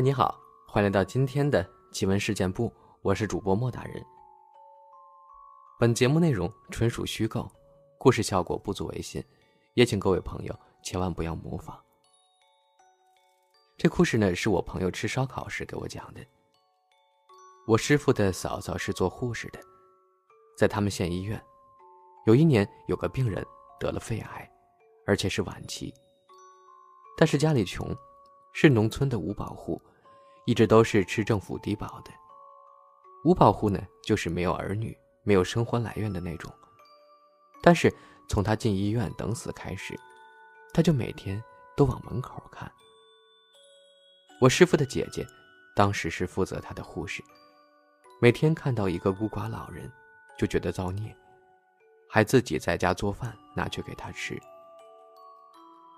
你好，欢迎来到今天的奇闻事件部，我是主播莫大人。本节目内容纯属虚构，故事效果不足为信，也请各位朋友千万不要模仿。这故事呢，是我朋友吃烧烤时给我讲的。我师傅的嫂嫂是做护士的，在他们县医院，有一年有个病人得了肺癌，而且是晚期，但是家里穷。是农村的五保户，一直都是吃政府低保的。五保户呢，就是没有儿女、没有生活来源的那种。但是从他进医院等死开始，他就每天都往门口看。我师傅的姐姐，当时是负责他的护士，每天看到一个孤寡老人，就觉得造孽，还自己在家做饭拿去给他吃。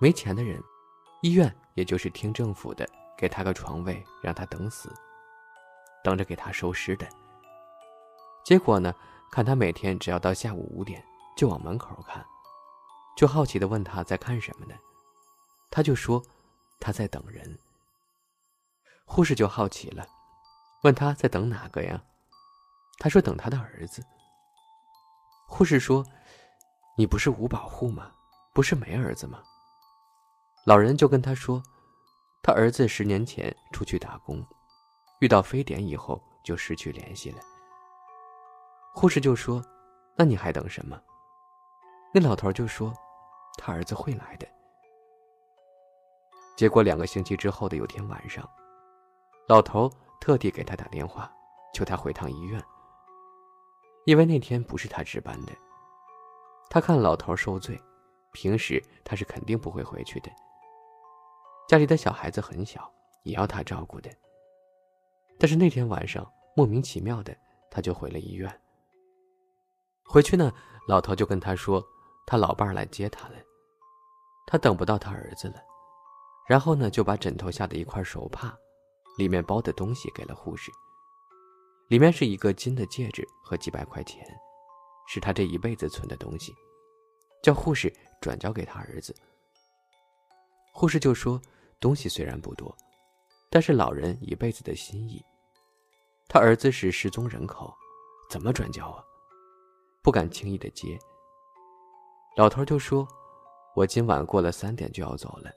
没钱的人。医院也就是听政府的，给他个床位，让他等死，等着给他收尸的。结果呢，看他每天只要到下午五点就往门口看，就好奇的问他在看什么呢？他就说他在等人。护士就好奇了，问他在等哪个呀？他说等他的儿子。护士说：“你不是五保户吗？不是没儿子吗？”老人就跟他说：“他儿子十年前出去打工，遇到非典以后就失去联系了。”护士就说：“那你还等什么？”那老头就说：“他儿子会来的。”结果两个星期之后的有天晚上，老头特地给他打电话，求他回趟医院，因为那天不是他值班的。他看老头受罪，平时他是肯定不会回去的。家里的小孩子很小，也要他照顾的。但是那天晚上莫名其妙的，他就回了医院。回去呢，老头就跟他说，他老伴儿来接他了，他等不到他儿子了。然后呢，就把枕头下的一块手帕，里面包的东西给了护士。里面是一个金的戒指和几百块钱，是他这一辈子存的东西，叫护士转交给他儿子。护士就说。东西虽然不多，但是老人一辈子的心意。他儿子是失踪人口，怎么转交啊？不敢轻易的接。老头就说：“我今晚过了三点就要走了，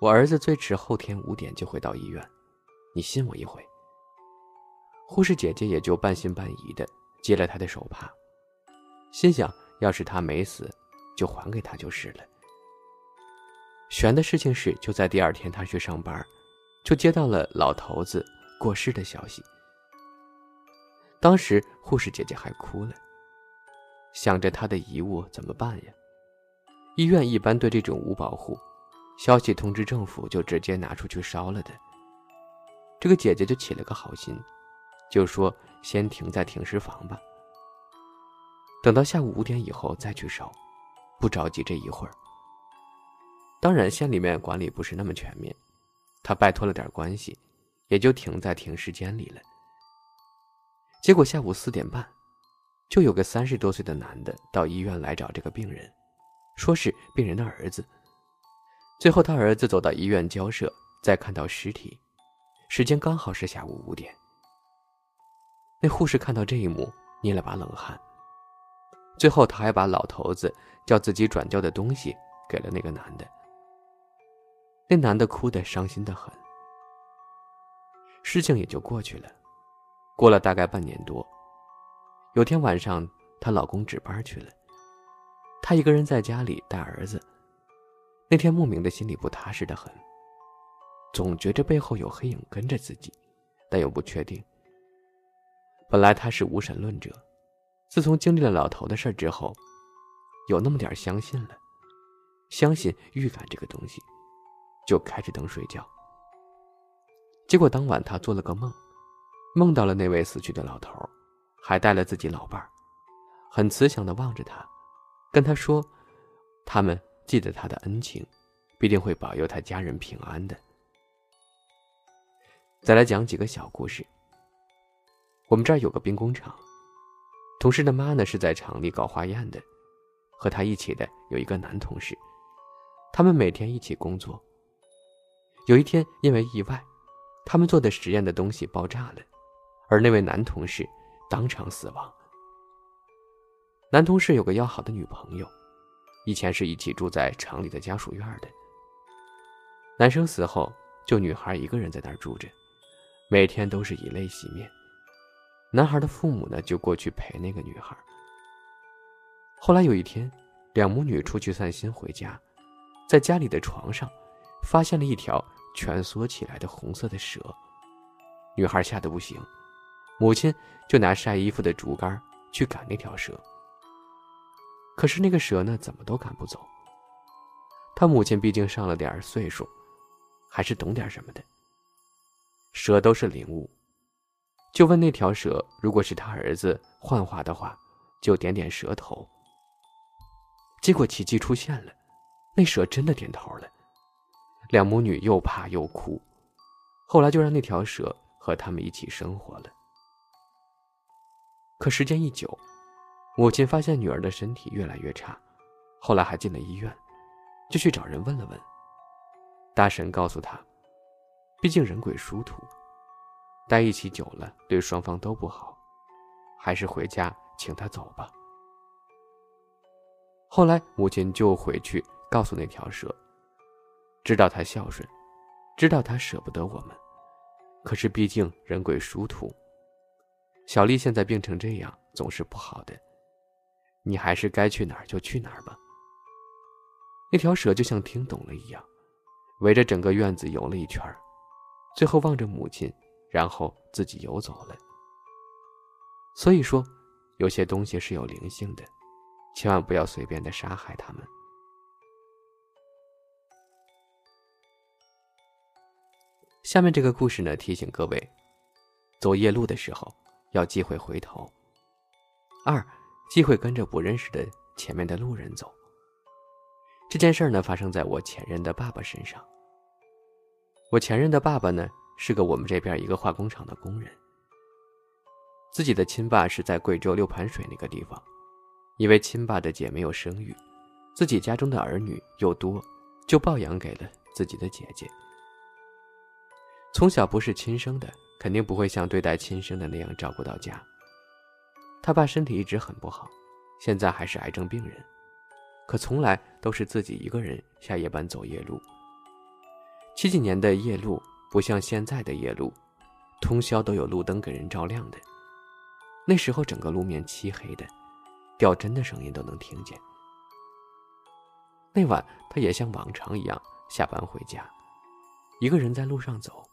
我儿子最迟后天五点就会到医院，你信我一回。”护士姐姐也就半信半疑的接了他的手帕，心想：要是他没死，就还给他就是了。悬的事情是，就在第二天，他去上班，就接到了老头子过世的消息。当时护士姐姐还哭了，想着他的遗物怎么办呀？医院一般对这种无保护，消息通知政府就直接拿出去烧了的。这个姐姐就起了个好心，就说先停在停尸房吧，等到下午五点以后再去烧，不着急这一会儿。当然，县里面管理不是那么全面，他拜托了点关系，也就停在停尸间里了。结果下午四点半，就有个三十多岁的男的到医院来找这个病人，说是病人的儿子。最后他儿子走到医院交涉，再看到尸体，时间刚好是下午五点。那护士看到这一幕，捏了把冷汗。最后他还把老头子叫自己转交的东西给了那个男的。那男的哭得伤心的很，事情也就过去了。过了大概半年多，有天晚上，她老公值班去了，她一个人在家里带儿子。那天莫名的心里不踏实的很，总觉着背后有黑影跟着自己，但又不确定。本来她是无神论者，自从经历了老头的事之后，有那么点相信了，相信预感这个东西。就开着灯睡觉。结果当晚他做了个梦，梦到了那位死去的老头，还带了自己老伴儿，很慈祥的望着他，跟他说：“他们记得他的恩情，必定会保佑他家人平安的。”再来讲几个小故事。我们这儿有个兵工厂，同事的妈呢是在厂里搞化验的，和他一起的有一个男同事，他们每天一起工作。有一天，因为意外，他们做的实验的东西爆炸了，而那位男同事当场死亡。男同事有个要好的女朋友，以前是一起住在厂里的家属院的。男生死后，就女孩一个人在那儿住着，每天都是以泪洗面。男孩的父母呢，就过去陪那个女孩。后来有一天，两母女出去散心回家，在家里的床上，发现了一条蜷缩起来的红色的蛇。女孩吓得不行，母亲就拿晒衣服的竹竿去赶那条蛇。可是那个蛇呢，怎么都赶不走。他母亲毕竟上了点岁数，还是懂点什么的。蛇都是灵物，就问那条蛇，如果是他儿子幻化的话，就点点蛇头。结果奇迹出现了，那蛇真的点头了。两母女又怕又哭，后来就让那条蛇和他们一起生活了。可时间一久。母亲发现女儿的身体越来越差，后来还进了医院，就去找人问了问。大神告诉他，毕竟人鬼殊途，待一起久了对双方都不好，还是回家请他走吧。后来母亲就回去告诉那条蛇，知道他孝顺，知道他舍不得我们，可是毕竟人鬼殊途，小丽现在病成这样，总是不好的。你还是该去哪儿就去哪儿吧。那条蛇就像听懂了一样，围着整个院子游了一圈最后望着母亲，然后自己游走了。所以说，有些东西是有灵性的，千万不要随便的杀害它们。下面这个故事呢，提醒各位，走夜路的时候要忌讳回头。二。忌讳跟着不认识的前面的路人走。这件事呢，发生在我前任的爸爸身上。我前任的爸爸呢，是个我们这边一个化工厂的工人。自己的亲爸是在贵州六盘水那个地方，因为亲爸的姐没有生育，自己家中的儿女又多，就抱养给了自己的姐姐。从小不是亲生的，肯定不会像对待亲生的那样照顾到家。他爸身体一直很不好，现在还是癌症病人，可从来都是自己一个人下夜班走夜路。七几年的夜路不像现在的夜路，通宵都有路灯给人照亮的。那时候整个路面漆黑的，掉针的声音都能听见。那晚他也像往常一样下班回家，一个人在路上走。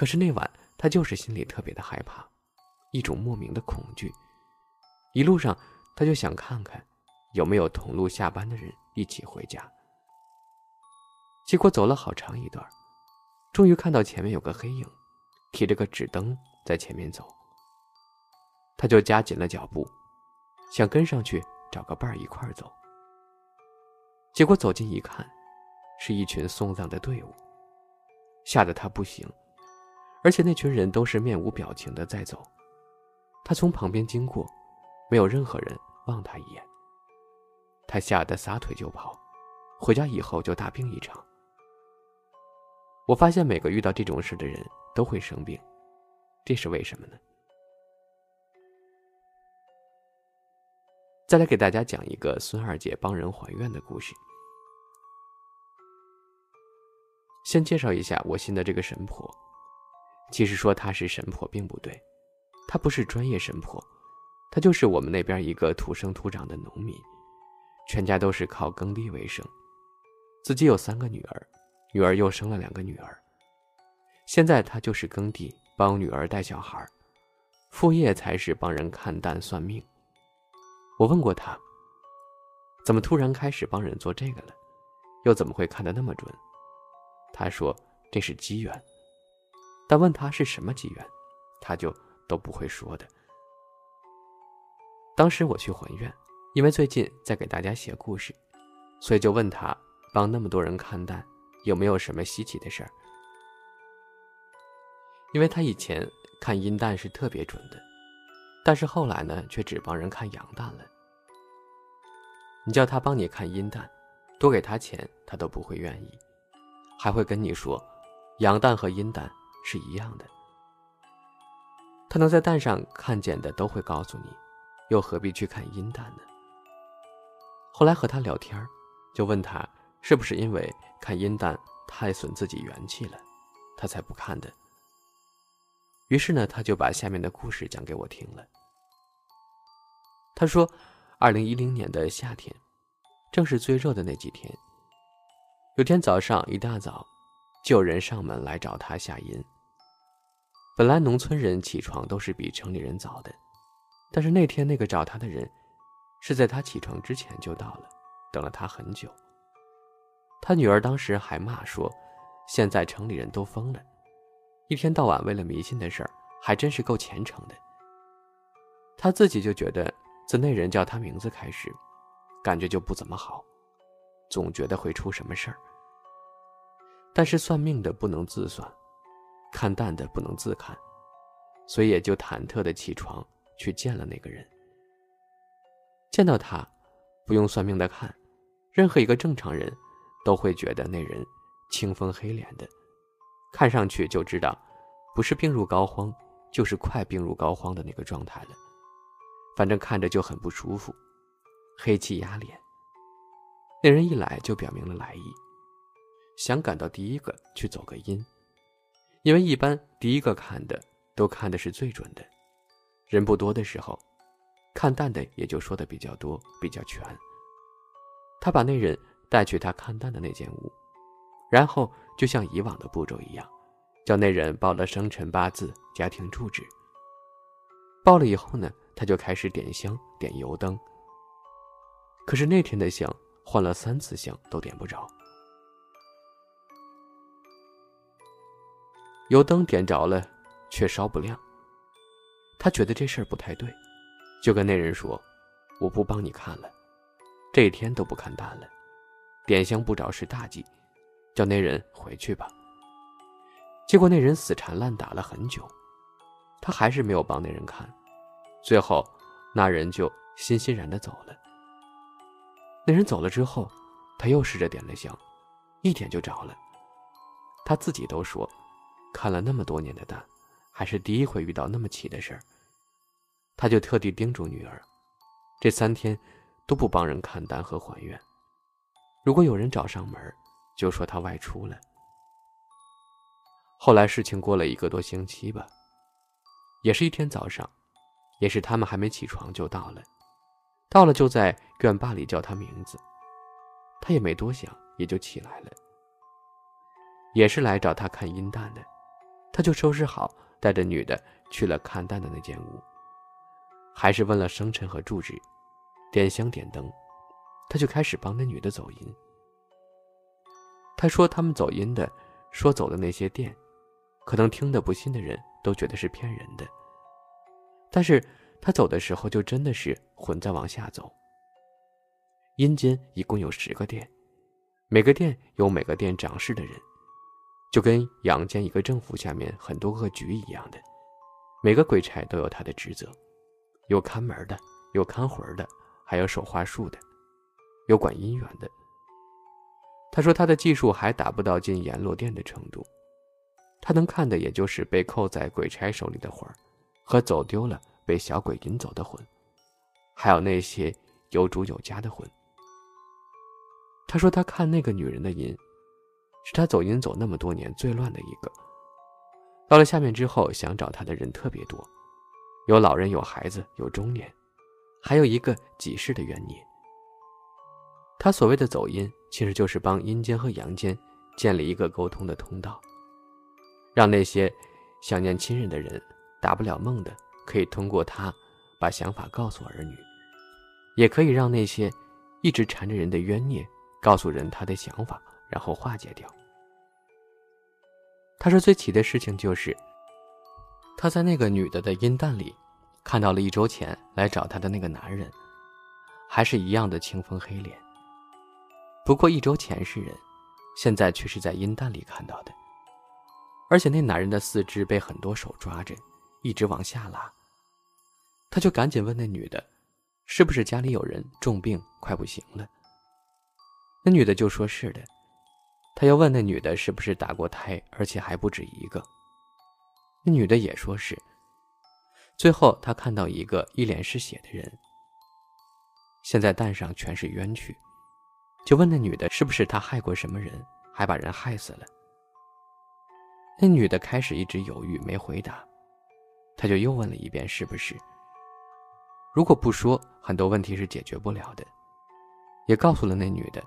可是那晚他就是心里特别的害怕。一种莫名的恐惧，一路上他就想看看有没有同路下班的人一起回家。结果走了好长一段，终于看到前面有个黑影，提着个纸灯在前面走。他就加紧了脚步，想跟上去找个伴儿一块儿走。结果走近一看，是一群送葬的队伍，吓得他不行，而且那群人都是面无表情的在走。他从旁边经过，没有任何人望他一眼。他吓得撒腿就跑，回家以后就大病一场。我发现每个遇到这种事的人都会生病，这是为什么呢？再来给大家讲一个孙二姐帮人还愿的故事。先介绍一下我信的这个神婆，其实说她是神婆并不对。他不是专业神婆，他就是我们那边一个土生土长的农民，全家都是靠耕地为生，自己有三个女儿，女儿又生了两个女儿，现在他就是耕地帮女儿带小孩，副业才是帮人看蛋算命。我问过他，怎么突然开始帮人做这个了，又怎么会看得那么准？他说这是机缘，但问他是什么机缘，他就。都不会说的。当时我去还愿，因为最近在给大家写故事，所以就问他帮那么多人看蛋，有没有什么稀奇的事儿？因为他以前看阴蛋是特别准的，但是后来呢，却只帮人看阳蛋了。你叫他帮你看阴蛋，多给他钱，他都不会愿意，还会跟你说，阳蛋和阴蛋是一样的。他能在蛋上看见的都会告诉你，又何必去看阴蛋呢？后来和他聊天，就问他是不是因为看阴蛋太损自己元气了，他才不看的。于是呢，他就把下面的故事讲给我听了。他说，二零一零年的夏天，正是最热的那几天。有天早上一大早，就有人上门来找他下阴。本来农村人起床都是比城里人早的，但是那天那个找他的人，是在他起床之前就到了，等了他很久。他女儿当时还骂说：“现在城里人都疯了。”一天到晚为了迷信的事儿，还真是够虔诚的。他自己就觉得，自那人叫他名字开始，感觉就不怎么好，总觉得会出什么事儿。但是算命的不能自算，看淡的不能自看，所以也就忐忑的起床去见了那个人。见到他，不用算命的看，任何一个正常人，都会觉得那人清风黑脸的。看上去就知道，不是病入膏肓，就是快病入膏肓的那个状态了。反正看着就很不舒服，黑气压脸。那人一来就表明了来意，想赶到第一个去走个阴，因为一般第一个看的都看的是最准的。人不多的时候，看淡的也就说的比较多，比较全。他把那人带去他看淡的那间屋。然后就像以往的步骤一样，叫那人报了生辰八字、家庭住址。报了以后呢，他就开始点香、点油灯。可是那天的香换了三次香都点不着，油灯点着了，却烧不亮。他觉得这事儿不太对，就跟那人说：“我不帮你看了，这一天都不看淡了，点香不着是大忌。”叫那人回去吧。结果那人死缠烂打了很久，他还是没有帮那人看。最后，那人就欣欣然的走了。那人走了之后，他又试着点了香，一点就着了。他自己都说，看了那么多年的蛋，还是第一回遇到那么奇的事儿。他就特地叮嘱女儿，这三天都不帮人看蛋和还愿。如果有人找上门，就说他外出了。后来事情过了一个多星期吧，也是一天早上，也是他们还没起床就到了，到了就在院坝里叫他名字，他也没多想，也就起来了。也是来找他看阴蛋的，他就收拾好，带着女的去了看蛋的那间屋，还是问了生辰和住址，点香点灯，他就开始帮那女的走阴。他说：“他们走阴的，说走的那些店，可能听得不信的人都觉得是骗人的。但是他走的时候，就真的是魂在往下走。阴间一共有十个店，每个店有每个店掌事的人，就跟阳间一个政府下面很多个局一样的，每个鬼差都有他的职责，有看门的，有看魂的，还有守花树的，有管姻缘的。”他说：“他的技术还达不到进阎罗殿的程度，他能看的也就是被扣在鬼差手里的魂，和走丢了被小鬼引走的魂，还有那些有主有家的魂。”他说：“他看那个女人的阴，是他走阴走那么多年最乱的一个。到了下面之后，想找他的人特别多，有老人，有孩子，有中年，还有一个几世的冤孽。”他所谓的走阴，其实就是帮阴间和阳间建立一个沟通的通道，让那些想念亲人的人打不了梦的，可以通过他把想法告诉儿女，也可以让那些一直缠着人的冤孽告诉人他的想法，然后化解掉。他说最奇的事情就是，他在那个女的的阴蛋里，看到了一周前来找他的那个男人，还是一样的清风黑脸。不过一周前是人，现在却是在阴蛋里看到的。而且那男人的四肢被很多手抓着，一直往下拉。他就赶紧问那女的，是不是家里有人重病，快不行了？那女的就说是的。他又问那女的是不是打过胎，而且还不止一个。那女的也说是。最后，他看到一个一脸是血的人，现在蛋上全是冤屈，就问那女的是不是他害过什么人，还把人害死了。那女的开始一直犹豫没回答，他就又问了一遍是不是。如果不说，很多问题是解决不了的。也告诉了那女的，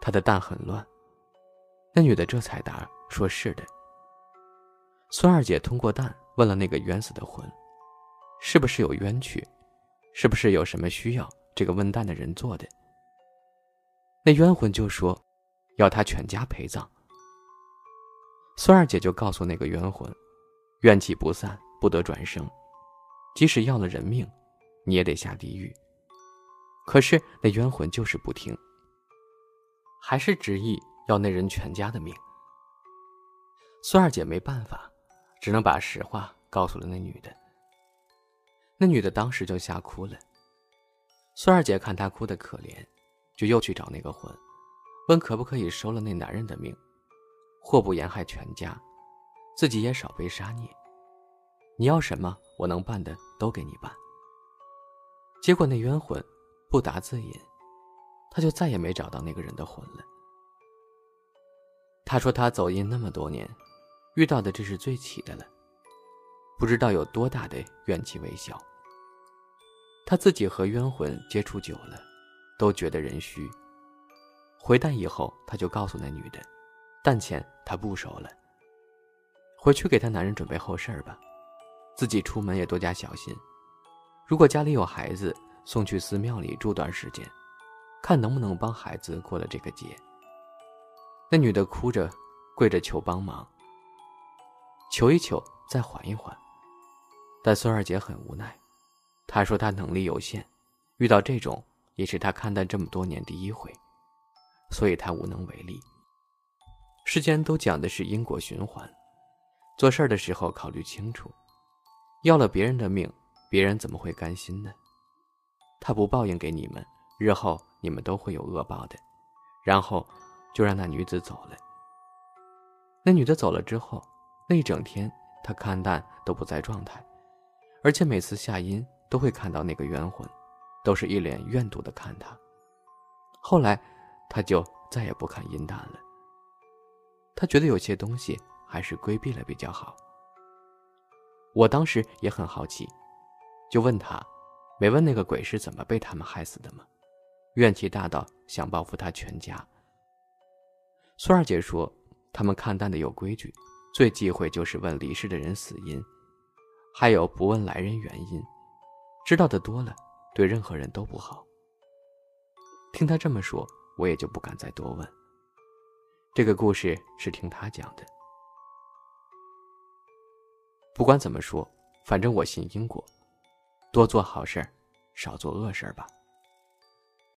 她的蛋很乱。那女的这才答说是的。孙二姐通过蛋问了那个冤死的魂，是不是有冤屈，是不是有什么需要这个问蛋的人做的？那冤魂就说，要他全家陪葬。孙二姐就告诉那个冤魂，怨气不散，不得转生，即使要了人命。你也得下地狱。可是那冤魂就是不听，还是执意要那人全家的命。孙二姐没办法，只能把实话告诉了那女的。那女的当时就吓哭了。孙二姐看她哭的可怜，就又去找那个魂，问可不可以收了那男人的命，祸不延害全家，自己也少被杀孽。你要什么，我能办的都给你办。结果那冤魂不答自隐，他就再也没找到那个人的魂了。他说他走阴那么多年，遇到的这是最奇的了，不知道有多大的怨气未消。他自己和冤魂接触久了，都觉得人虚。回蛋以后，他就告诉那女的，蛋钱他不收了，回去给他男人准备后事儿吧，自己出门也多加小心。如果家里有孩子，送去寺庙里住段时间，看能不能帮孩子过了这个劫。那女的哭着，跪着求帮忙，求一求，再缓一缓。但孙二姐很无奈，她说她能力有限，遇到这种也是她看淡这么多年第一回，所以她无能为力。世间都讲的是因果循环，做事的时候考虑清楚，要了别人的命。别人怎么会甘心呢？他不报应给你们，日后你们都会有恶报的。然后就让那女子走了。那女的走了之后，那一整天他看淡都不在状态，而且每次下阴都会看到那个冤魂，都是一脸怨毒的看他。后来他就再也不看阴蛋了。他觉得有些东西还是规避了比较好。我当时也很好奇。就问他，没问那个鬼是怎么被他们害死的吗？怨气大到想报复他全家。苏二姐说，他们看淡的有规矩，最忌讳就是问离世的人死因，还有不问来人原因，知道的多了，对任何人都不好。听他这么说，我也就不敢再多问。这个故事是听他讲的。不管怎么说，反正我信因果。多做好事儿，少做恶事儿吧。